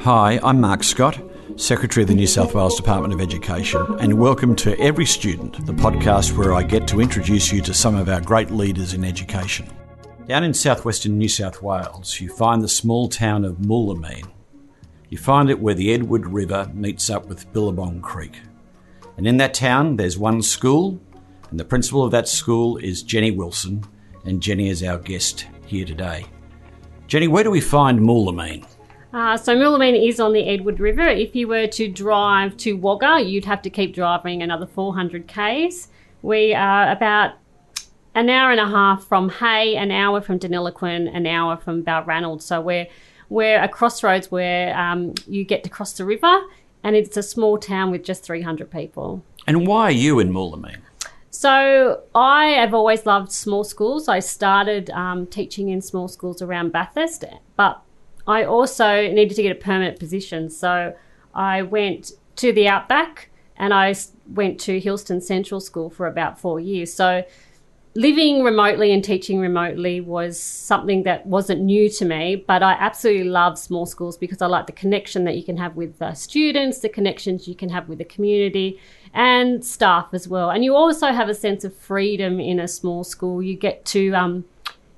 Hi, I'm Mark Scott, Secretary of the New South Wales Department of Education, and welcome to Every Student, the podcast where I get to introduce you to some of our great leaders in education. Down in southwestern New South Wales, you find the small town of Moulamein. You find it where the Edward River meets up with Billabong Creek. And in that town, there's one school, and the principal of that school is Jenny Wilson, and Jenny is our guest here today. Jenny, where do we find Moulamein? Uh, so Moulamein is on the Edward River. If you were to drive to Wagga, you'd have to keep driving another 400 k's. We are about an hour and a half from Hay, an hour from Deniliquin, an hour from Balranald. So we're we're a crossroads where um, you get to cross the river, and it's a small town with just 300 people. And why are you in Moulamein? So I have always loved small schools. I started um, teaching in small schools around Bathurst, but I also needed to get a permanent position. So I went to the Outback and I went to Hillston Central School for about four years. So living remotely and teaching remotely was something that wasn't new to me, but I absolutely love small schools because I like the connection that you can have with the students, the connections you can have with the community and staff as well. And you also have a sense of freedom in a small school. You get to um,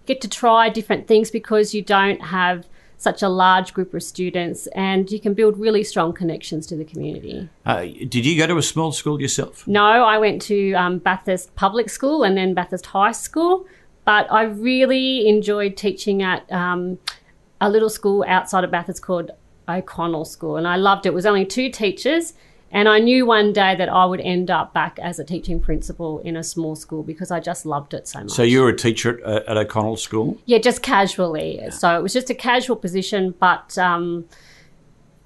get to try different things because you don't have such a large group of students and you can build really strong connections to the community. Uh, did you go to a small school yourself? No, I went to um, Bathurst Public School and then Bathurst High School, but I really enjoyed teaching at um, a little school outside of Bathurst called O'Connell School and I loved it. It was only two teachers and I knew one day that I would end up back as a teaching principal in a small school because I just loved it so much. So you were a teacher at, at O'Connell School? Yeah, just casually. Yeah. So it was just a casual position, but um,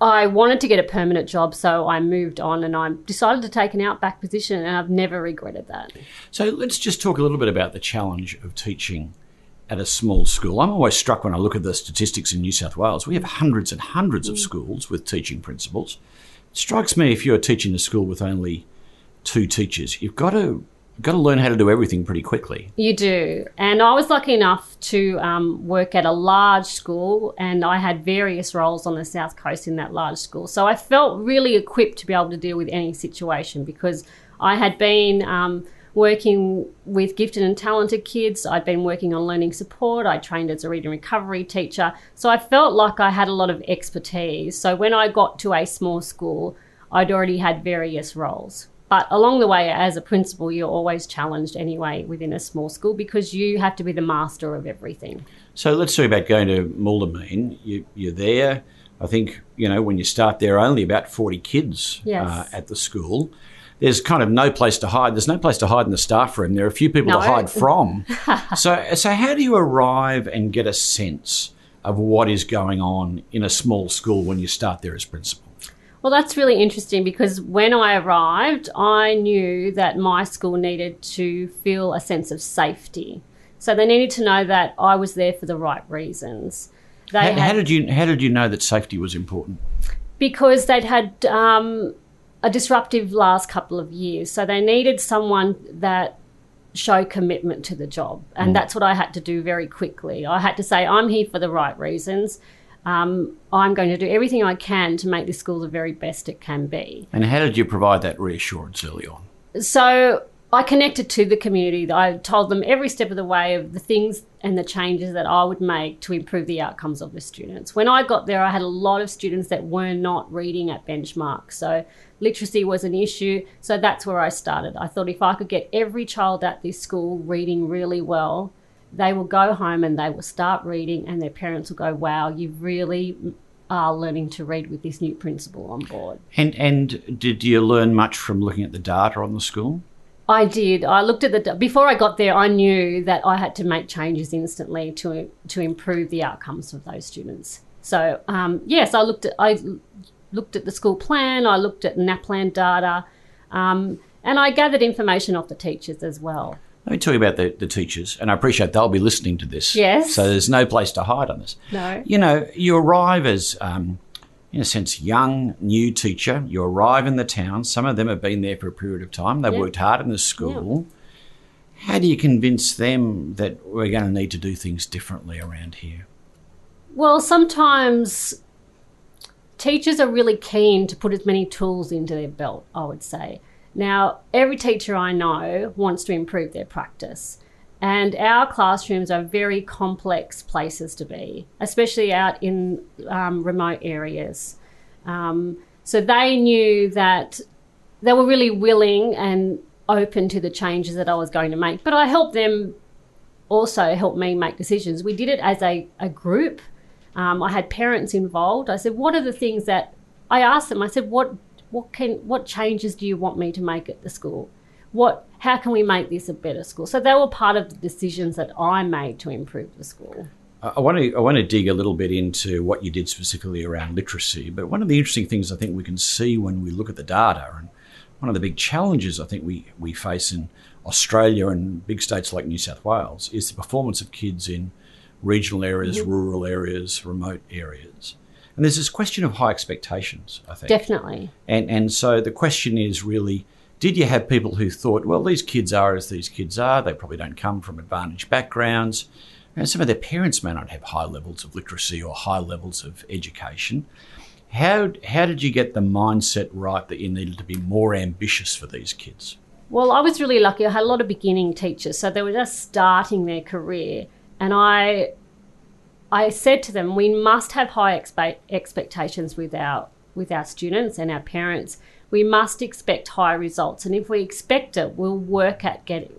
I wanted to get a permanent job, so I moved on and I decided to take an outback position, and I've never regretted that. So let's just talk a little bit about the challenge of teaching at a small school. I'm always struck when I look at the statistics in New South Wales. We have hundreds and hundreds of mm. schools with teaching principals strikes me if you're teaching a school with only two teachers, you've got to got to learn how to do everything pretty quickly. You do. And I was lucky enough to um, work at a large school, and I had various roles on the South Coast in that large school. So I felt really equipped to be able to deal with any situation because I had been um, working with gifted and talented kids. I'd been working on learning support. I trained as a reading recovery teacher. So I felt like I had a lot of expertise. So when I got to a small school, I'd already had various roles. But along the way, as a principal, you're always challenged anyway within a small school because you have to be the master of everything. So let's talk about going to Moulamein. You, you're there. I think, you know, when you start there, only about 40 kids yes. uh, at the school there's kind of no place to hide. There's no place to hide in the staff room. There are a few people no. to hide from. so, so how do you arrive and get a sense of what is going on in a small school when you start there as principal? Well, that's really interesting because when I arrived, I knew that my school needed to feel a sense of safety. So they needed to know that I was there for the right reasons. How, had, how, did you how did you know that safety was important? Because they'd had um, a disruptive last couple of years. So they needed someone that show commitment to the job. And mm. that's what I had to do very quickly. I had to say, I'm here for the right reasons. Um, I'm going to do everything I can to make this school the very best it can be. And how did you provide that reassurance early on? So I connected to the community. I told them every step of the way of the things and the changes that I would make to improve the outcomes of the students. When I got there, I had a lot of students that were not reading at benchmark. So literacy was an issue. So that's where I started. I thought if I could get every child at this school reading really well, they will go home and they will start reading, and their parents will go, Wow, you really are learning to read with this new principal on board. And, and did you learn much from looking at the data on the school? I did. I looked at the before I got there. I knew that I had to make changes instantly to to improve the outcomes of those students. So um, yes, I looked at I looked at the school plan. I looked at NAPLAN data, um, and I gathered information off the teachers as well. Let me tell you about the, the teachers, and I appreciate they'll be listening to this. Yes. So there's no place to hide on this. No. You know, you arrive as um, in a sense, young, new teacher. You arrive in the town. Some of them have been there for a period of time. They've worked hard in the school. How do you convince them that we're going to need to do things differently around here? Well, sometimes teachers are really keen to put as many tools into their belt, I would say. Now, every teacher I know wants to improve their practice. And our classrooms are very complex places to be, especially out in um, remote areas. Um, so they knew that they were really willing and open to the changes that I was going to make. But I helped them also help me make decisions. We did it as a, a group. Um, I had parents involved. I said, "What are the things that?" I asked them. I said, "What what can what changes do you want me to make at the school? What how can we make this a better school?" So they were part of the decisions that I made to improve the school. I want to I want to dig a little bit into what you did specifically around literacy. But one of the interesting things I think we can see when we look at the data, and one of the big challenges I think we we face in Australia and big states like New South Wales, is the performance of kids in regional areas, mm-hmm. rural areas, remote areas. And there's this question of high expectations, I think. Definitely. And and so the question is really did you have people who thought, well, these kids are as these kids are, they probably don't come from advantaged backgrounds, and some of their parents may not have high levels of literacy or high levels of education. How, how did you get the mindset right that you needed to be more ambitious for these kids? Well, I was really lucky. I had a lot of beginning teachers, so they were just starting their career, and I, I said to them, we must have high expe- expectations with our with our students and our parents. We must expect high results, and if we expect it, we'll work at getting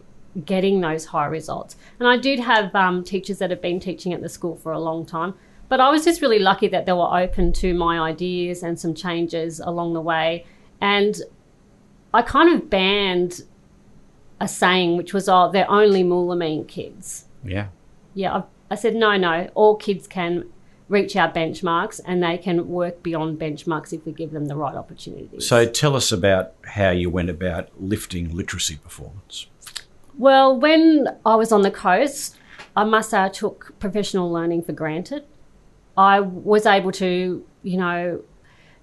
getting those high results. And I did have um, teachers that have been teaching at the school for a long time, but I was just really lucky that they were open to my ideas and some changes along the way. And I kind of banned a saying which was, "Oh, they're only Moulamein kids." Yeah. Yeah, I, I said no, no. All kids can reach our benchmarks and they can work beyond benchmarks if we give them the right opportunities. So tell us about how you went about lifting literacy performance. Well, when I was on the coast, I must say I took professional learning for granted. I was able to, you know,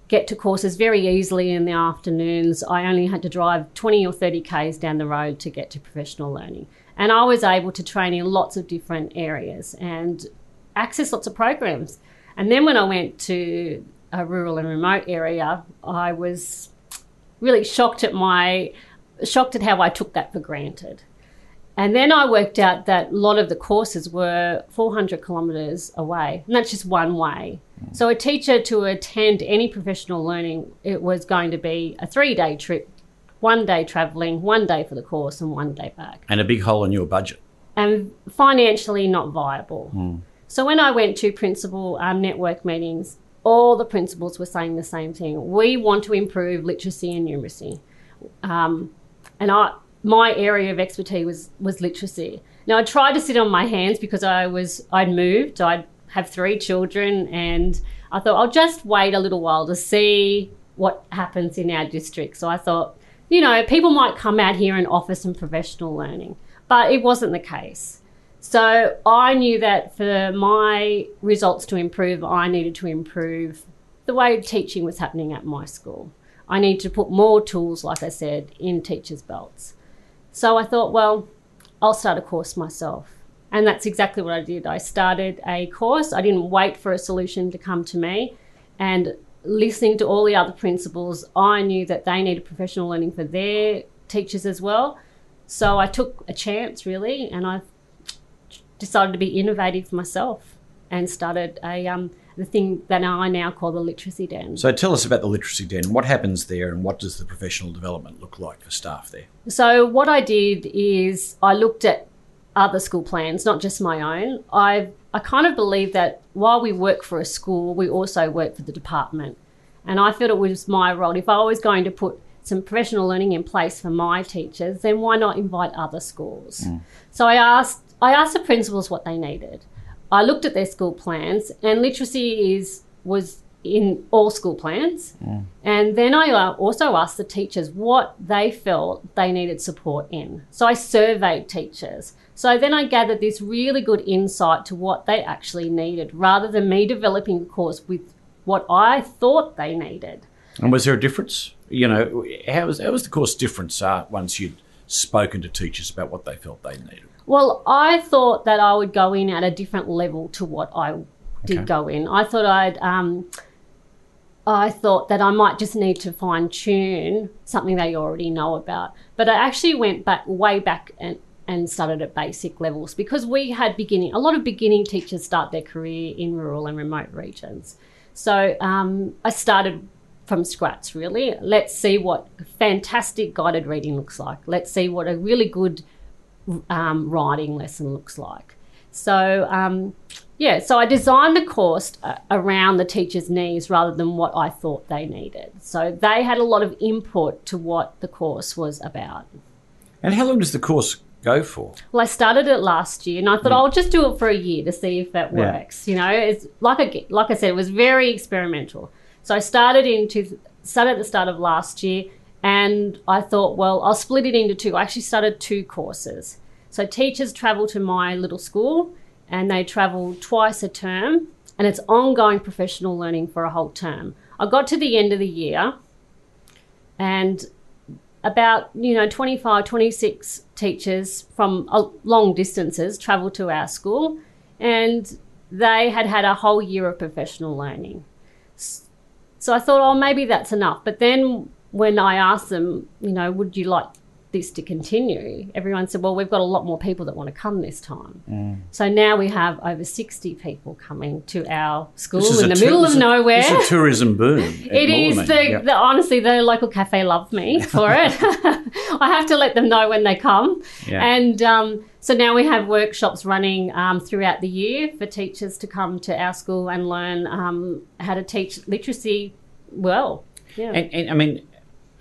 get to courses very easily in the afternoons. I only had to drive 20 or 30 Ks down the road to get to professional learning. And I was able to train in lots of different areas and access lots of programs. And then when I went to a rural and remote area, I was really shocked at my shocked at how I took that for granted. And then I worked out that a lot of the courses were 400 kilometres away, and that's just one way. Mm. So a teacher to attend any professional learning, it was going to be a three-day trip, one day travelling, one day for the course, and one day back. And a big hole in your budget. And financially not viable. Mm. So when I went to principal um, network meetings, all the principals were saying the same thing. We want to improve literacy and numeracy. Um, and I, my area of expertise was was literacy. Now I tried to sit on my hands because I was I'd moved. I'd have three children, and I thought I'll just wait a little while to see what happens in our district. So I thought, you know, people might come out here and offer some professional learning, but it wasn't the case. So I knew that for my results to improve, I needed to improve the way teaching was happening at my school. I need to put more tools, like I said, in teachers' belts. So I thought, well, I'll start a course myself. And that's exactly what I did. I started a course. I didn't wait for a solution to come to me. And listening to all the other principals, I knew that they needed professional learning for their teachers as well. So I took a chance really and I decided to be innovative myself and started a um, the thing that I now call the literacy den. So tell us about the literacy den. What happens there and what does the professional development look like for staff there? So what I did is I looked at other school plans, not just my own. I I kind of believe that while we work for a school, we also work for the department. And I felt it was my role. If I was going to put some professional learning in place for my teachers, then why not invite other schools? Mm. So I asked I asked the principals what they needed. I looked at their school plans, and literacy is was in all school plans. Mm. And then I uh, also asked the teachers what they felt they needed support in. So I surveyed teachers. So then I gathered this really good insight to what they actually needed rather than me developing a course with what I thought they needed. And was there a difference? You know, how was, how was the course different uh, once you'd spoken to teachers about what they felt they needed? Well, I thought that I would go in at a different level to what I did Okay. go in. I thought I'd. Um, I thought that I might just need to fine tune something they already know about. But I actually went back way back and, and started at basic levels because we had beginning a lot of beginning teachers start their career in rural and remote regions. So um, I started from scratch really. Let's see what fantastic guided reading looks like. Let's see what a really good um, writing lesson looks like. So, um, yeah, so I designed the course uh, around the teacher's needs rather than what I thought they needed. So they had a lot of input to what the course was about. And how long does the course go for? Well, I started it last year, and I thought I'll just do it for a year to see if that Hmm. Yeah. works. You know, it's like I, like I said, it was very experimental. So I started into started at the start of last year, and I thought, well, I'll split it into two. I actually started two courses. So teachers travel to my little school, and they travel twice a term, and it's ongoing professional learning for a whole term. I got to the end of the year, and about you know 25 26 teachers from long distances travel to our school and they had had a whole year of professional learning so i thought oh maybe that's enough but then when i asked them you know would you like this to continue everyone said well we've got a lot more people that want to come this time so now we have over 60 people coming to our school in the tou- middle of a- nowhere is a tourism boom. it is the, Yep. the honestly the local cafe love me for it. I have to let them know when they come, Yeah. and um, so now we have workshops running um, throughout the year for teachers to come to our school and learn um, how to teach literacy well. Yeah. And, and I mean,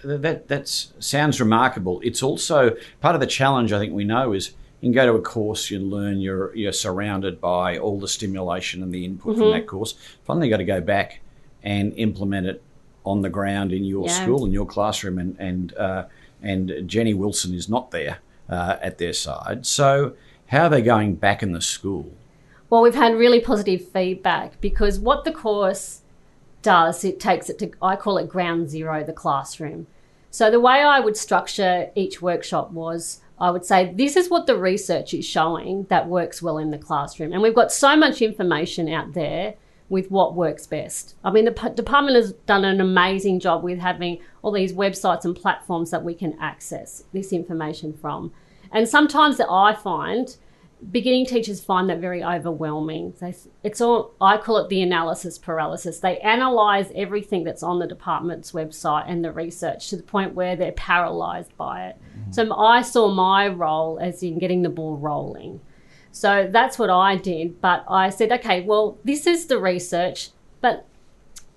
that that sounds remarkable. It's also part of the challenge. I think we know is you can go to a course, you learn, you're you're surrounded by all the stimulation and the input from Mm-hmm. that course. Finally, you got to go back and implement it on the ground in your Yeah. school in your classroom, and and uh, and Jenny Wilson is not there uh, at their side. So how are they going back in the school? Well, we've had really positive feedback because what the course does, it takes it to, I call it ground zero, the classroom. So the way I would structure each workshop was I would say, this is what the research is showing that works well in the classroom. And we've got so much information out there with what works best. I mean, the p- department has done an amazing job with having all these websites and platforms that we can access this information from. And sometimes that I find beginning teachers find that very overwhelming. They, it's all I call it the analysis paralysis. They analyze everything that's on the department's website and the research to the point where they're paralyzed by it. So I saw my role as in getting the ball rolling. So that's what I did. But I said, okay, well, this is the research, but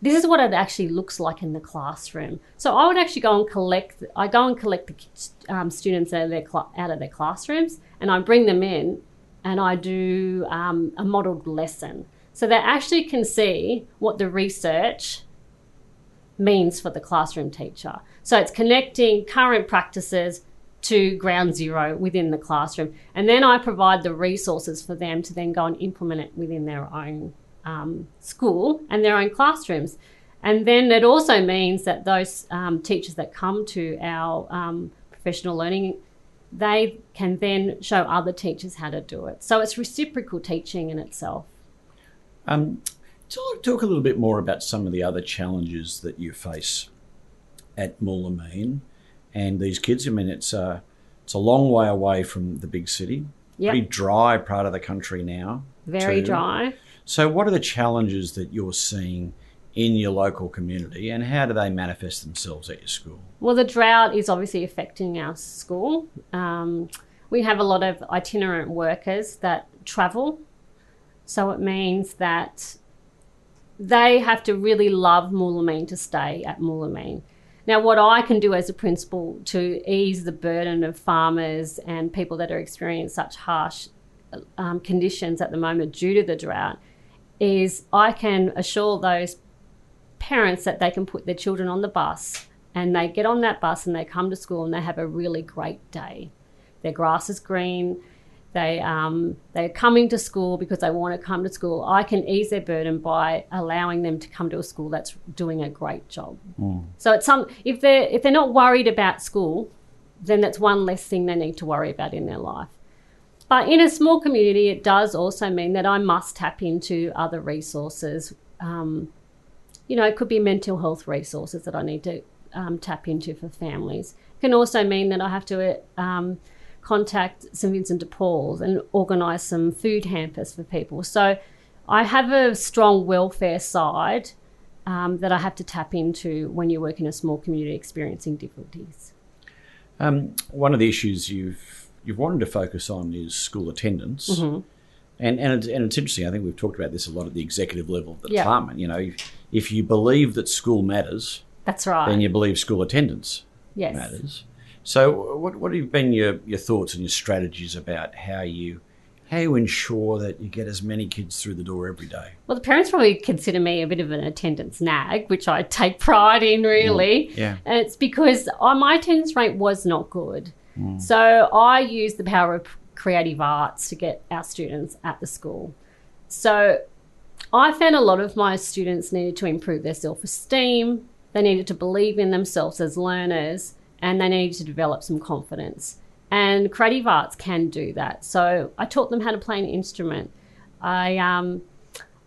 this is what it actually looks like in the classroom. So I would actually go and collect. I go and collect the um, students out of their cla- out of their classrooms, and I bring them in, and I do um, a modelled lesson, so they actually can see what the research means for the classroom teacher. So it's connecting current practices to ground zero within the classroom, and then I provide the resources for them to then go and implement it within their own um, school and their own classrooms. And then it also means that those um, teachers that come to our um, professional learning, they can then show other teachers how to do it. So it's reciprocal teaching in itself. Um, talk, talk a little bit more about some of the other challenges that you face at Moulamein and these kids. I mean, it's a, it's a long way away from the big city. Yep. Pretty dry part of the country now. Very too. dry. So, what are the challenges that you're seeing in your local community, and how do they manifest themselves at your school? Well, the drought is obviously affecting our school. Um, we have a lot of itinerant workers that travel. So it means that they have to really love Moulamein to stay at Moulamein. Now, what I can do as a principal to ease the burden of farmers and people that are experiencing such harsh um, conditions at the moment due to the drought is I can assure those parents that they can put their children on the bus and they get on that bus and they come to school and they have a really great day. Their grass is green. They um, they're coming to school because they want to come to school. I can ease their burden by allowing them to come to a school that's doing a great job. So it's some if they're if they're not worried about school, then that's one less thing they need to worry about in their life. But in a small community, it does also mean that I must tap into other resources. Um, you know, it could be mental health resources that I need to um, tap into for families. It can also mean that I have to um, contact St Vincent de Paul's and organise some food hampers for people. So I have a strong welfare side um, that I have to tap into when you work in a small community experiencing difficulties. Um, one of the issues you've you've wanted to focus on is school attendance. Mm-hmm. And, and, it's, and it's interesting. I think we've talked about this a lot at the executive level of the department. You know, if, if you believe that school matters, that's right. Then you believe school attendance yes. matters. So, what what have been your, your thoughts and your strategies about how you how you ensure that you get as many kids through the door every day? Well, the parents probably consider me a bit of an attendance nag, which I take pride in, really. Mm, yeah. And it's because my attendance rate was not good. Mm. So I use the power of creative arts to get our students at the school. So I found a lot of my students needed to improve their self esteem, they needed to believe in themselves as learners, and they needed to develop some confidence. And creative arts can do that. So I taught them how to play an instrument. I um,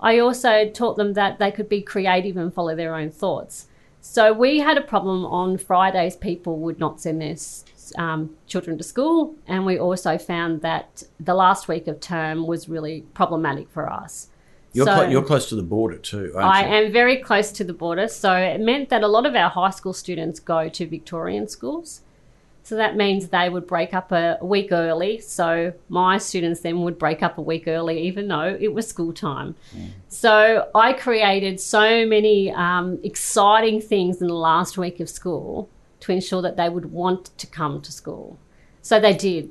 I also taught them that they could be creative and follow their own thoughts. So we had a problem on Fridays. People would not send their um, children to school, and we also found that the last week of term was really problematic for us. You're, so, cl- you're close to the border too. I you? am very close to the border, so it meant that a lot of our high school students go to Victorian schools. So that means they would break up a week early. So my students then would break up a week early, even though it was school time. Mm. So I created so many um, exciting things in the last week of school to ensure that they would want to come to school. So they did.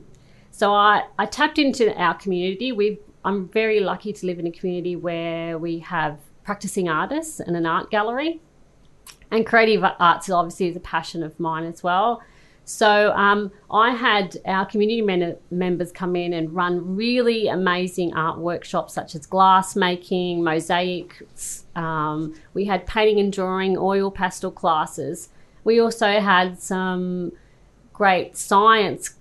So I, I tapped into our community. we I'm very lucky to live in a community where we have practicing artists and an art gallery. And creative arts obviously is a passion of mine as well. So um, I had our community men- members come in and run really amazing art workshops such as glass making, mosaics. Um, we had painting and drawing, oil pastel classes. We also had some great science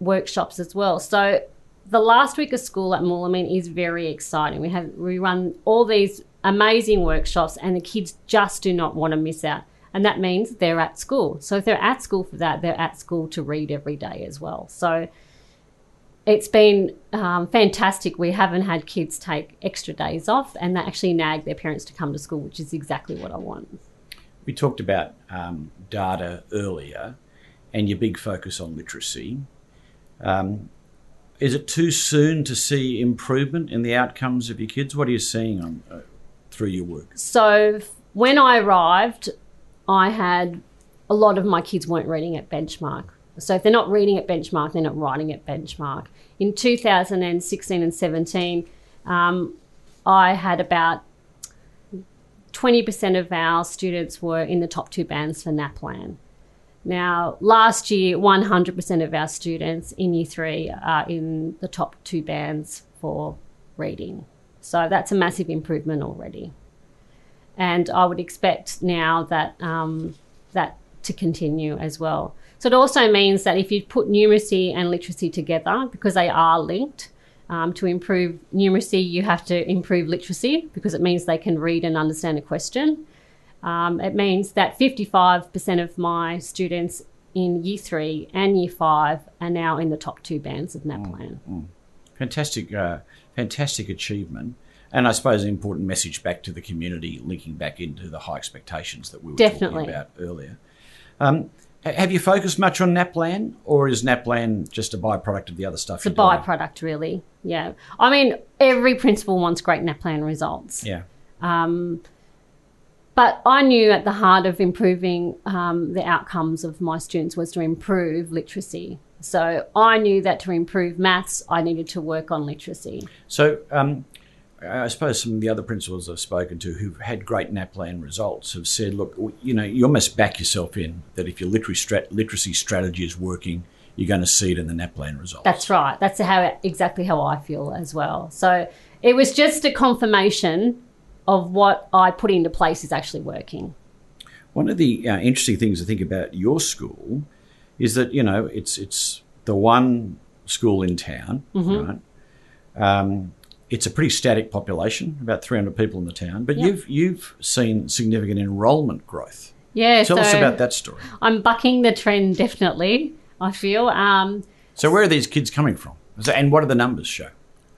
workshops as well. So the last week of school at Moulamein is very exciting. We have we run all these amazing workshops, and the kids just do not want to miss out and that means they're at school. So if they're at school for that, they're at school to read every day as well. So it's been um, fantastic. We haven't had kids take extra days off, and they actually nag their parents to come to school, which is exactly what I want. We talked about um, data earlier, and your big focus on literacy. Um, is it too soon to see improvement in the outcomes of your kids? What are you seeing on, uh, through your work? So when I arrived, I had a lot of my kids weren't reading at benchmark. So if they're not reading at benchmark, they're not writing at benchmark. In 2016 and 17, um, I had about 20% of our students were in the top two bands for NAPLAN. Now, last year, 100% of our students in year three are in the top two bands for reading. So that's a massive improvement already and I would expect now that um, that to continue as well. So it also means that if you put numeracy and literacy together, because they are linked, um, to improve numeracy, you have to improve literacy because it means they can read and understand a question. Um, it means that 55% of my students in year three and year five are now in the top two bands of NAPLAN. Mm, mm. Fantastic, uh, fantastic achievement and I suppose an important message back to the community, linking back into the high expectations that we were Definitely. talking about earlier. Um, have you focused much on NAPLAN, or is NAPLAN just a byproduct of the other stuff? It's a byproduct, doing? really. Yeah, I mean, every principal wants great NAPLAN results. Yeah. Um, but I knew at the heart of improving um, the outcomes of my students was to improve literacy. So I knew that to improve maths, I needed to work on literacy. So um, I suppose some of the other principals I've spoken to who've had great NAPLAN results have said, look, you know, you almost back yourself in that if your literacy, literacy strategy is working, you're going to see it in the NAPLAN results. That's right. That's how exactly how I feel as well. So it was just a confirmation of what I put into place is actually working. One of the uh, interesting things to think about your school is that you know it's it's the one school in town, Mm-hmm. right? Um, it's a pretty static population, about 300 people in the town, but Yep. you've you've seen significant enrolment growth. Yeah, Tell us about that story. I'm bucking the trend definitely. I feel. Um, So where are these kids coming from? And what do the numbers show?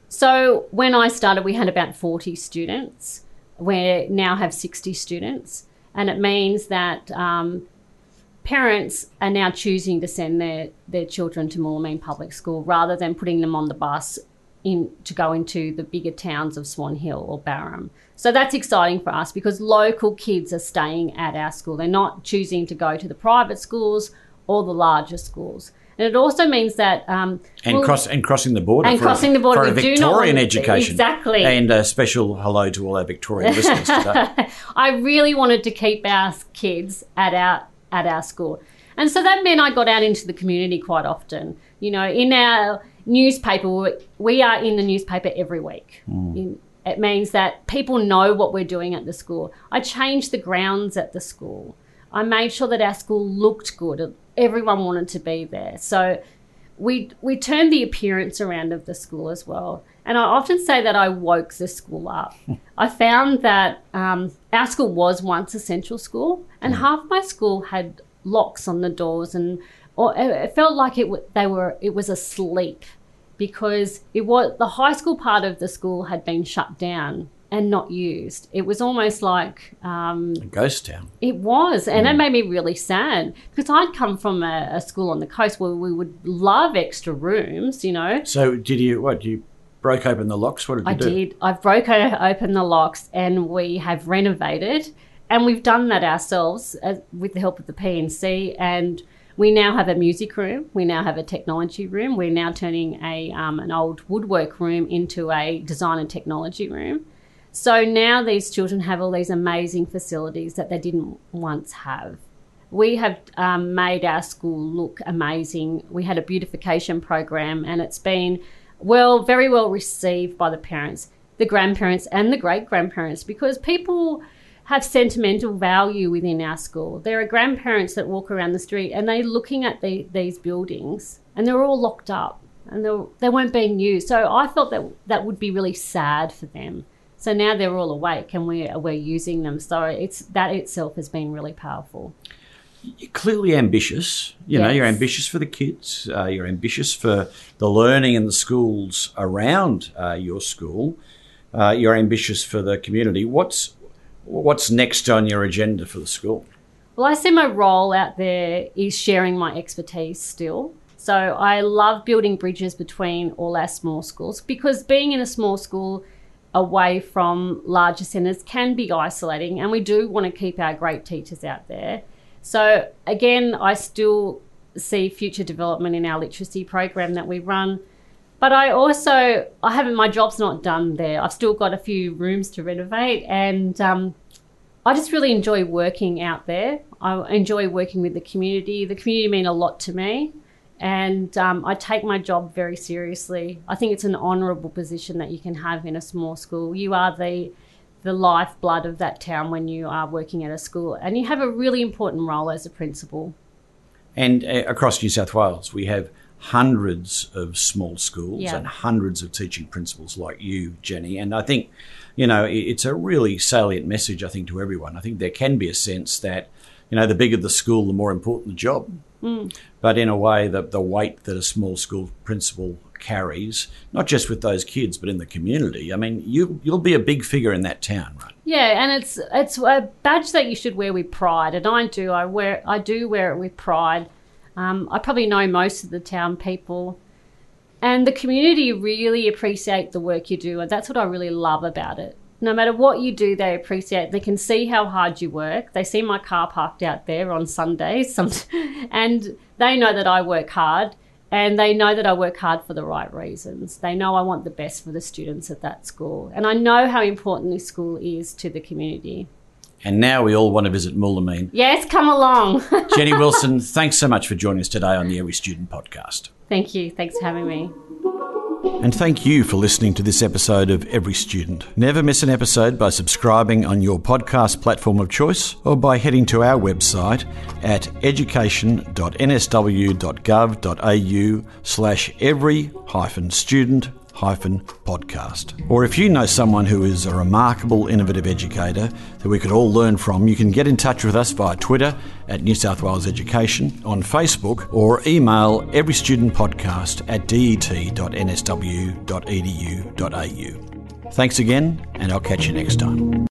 So when I started, we had about 40 students. We now have 60 students, and it means that um, parents are now choosing to send their, their children to Moulamein Public School rather than putting them on the bus in to go into the bigger towns of Swan Hill or Barham. So that's exciting for us because local kids are staying at our school. They're not choosing to go to the private schools or the larger schools. And it also means that um, And well, cross and crossing the border And for, a- crossing the border, for a we do not Victorian education. exactly. And a special hello to all our Victorian listeners today. I really wanted to keep our kids at our at our school. And so that meant I got out into the community quite often. You know, in our newspaper, we- are in the newspaper every week. In- It means that people know what we're doing at the school. I changed the grounds at the school. I made sure that our school looked good. Everyone wanted to be there. So we we turned the appearance around of the school as well. And I often say that I woke the school up. I found that um, our school was once a central school, and half my school had locks on the doors, and or it felt like it they were it was asleep because it was the high school part of the school had been shut down and not used. It was almost like um, A ghost town. it was, and it made me really sad because I'd come from a, a school on the coast where we would love extra rooms, you know. So did you what? You broke open the locks? What did you I do? I did. I've broke open the locks and we have renovated, and we've done that ourselves uh, with the help of the P&C. And we now have a music room. We now have a technology room. We're now turning a um, an old woodwork room into a design and technology room. So now these children have all these amazing facilities that they didn't once have. We have um, made our school look amazing. We had a beautification program, and it's been well, very well received by the parents, the grandparents, and the great grandparents because people have sentimental value within our school. There are grandparents that walk around the street and they're looking at the, these buildings and they're all locked up and they weren't being used. So I felt that that would be really sad for them. So now they're all awake and we're, we're using them. So it's that itself has been really powerful. You're clearly ambitious. You know, you're ambitious for the kids. Uh, you're ambitious for the learning in the schools around uh, your school. Uh, you're ambitious for the community. What's what's next on your agenda for the school? Well, I see my role out there is sharing my expertise still. So I love building bridges between all our small schools because being in a small school away from larger centres can be isolating, and we do want to keep our great teachers out there. So again, I still see future development in our literacy program that we run. But I also, I haven't, my job's not done there. I've still got a few rooms to renovate, and um, I just really enjoy working out there. I enjoy working with the community. The community mean a lot to me, and um, I take my job very seriously. I think it's an honourable position that you can have in a small school. You are the the lifeblood of that town when you are working at a school, and you have a really important role as a principal. And uh, across New South Wales, we have hundreds of small schools Yeah. and hundreds of teaching principals like you, Jenny. And I think, you know, it's a really salient message, I think, to everyone. I think there can be a sense that, you know, the bigger the school, the more important the job. Hmm. But in a way, the, the weight that a small school principal carries, not just with those kids, but in the community. I mean, you, you'll be a big figure in that town, right? Yeah, and it's it's a badge that you should wear with pride, and I do. I wear I do wear it with pride. Um, I probably know most of the town people, and the community really appreciate the work you do, and that's what I really love about it. No matter what you do, they appreciate. They can see how hard you work. They see my car parked out there on Sundays, and they know that I work hard. And they know that I work hard for the right reasons. They know I want the best for the students at that school. And I know how important this school is to the community. And now we all want to visit Moulamein. Yes, come along. Jenny Wilson, thanks so much for joining us today on the Every Student podcast. Thank you. Thanks for having me. And thank you for listening to this episode of Every Student. Never miss an episode by subscribing on your podcast platform of choice or by heading to our website at education.nsw.gov.au slash every hyphen student podcast. Or if you know someone who is a remarkable innovative educator that we could all learn from, you can get in touch with us via Twitter at New South Wales Education, on Facebook, or email everystudentpodcast at det.nsw.edu.au. Thanks again, and I'll catch you next time.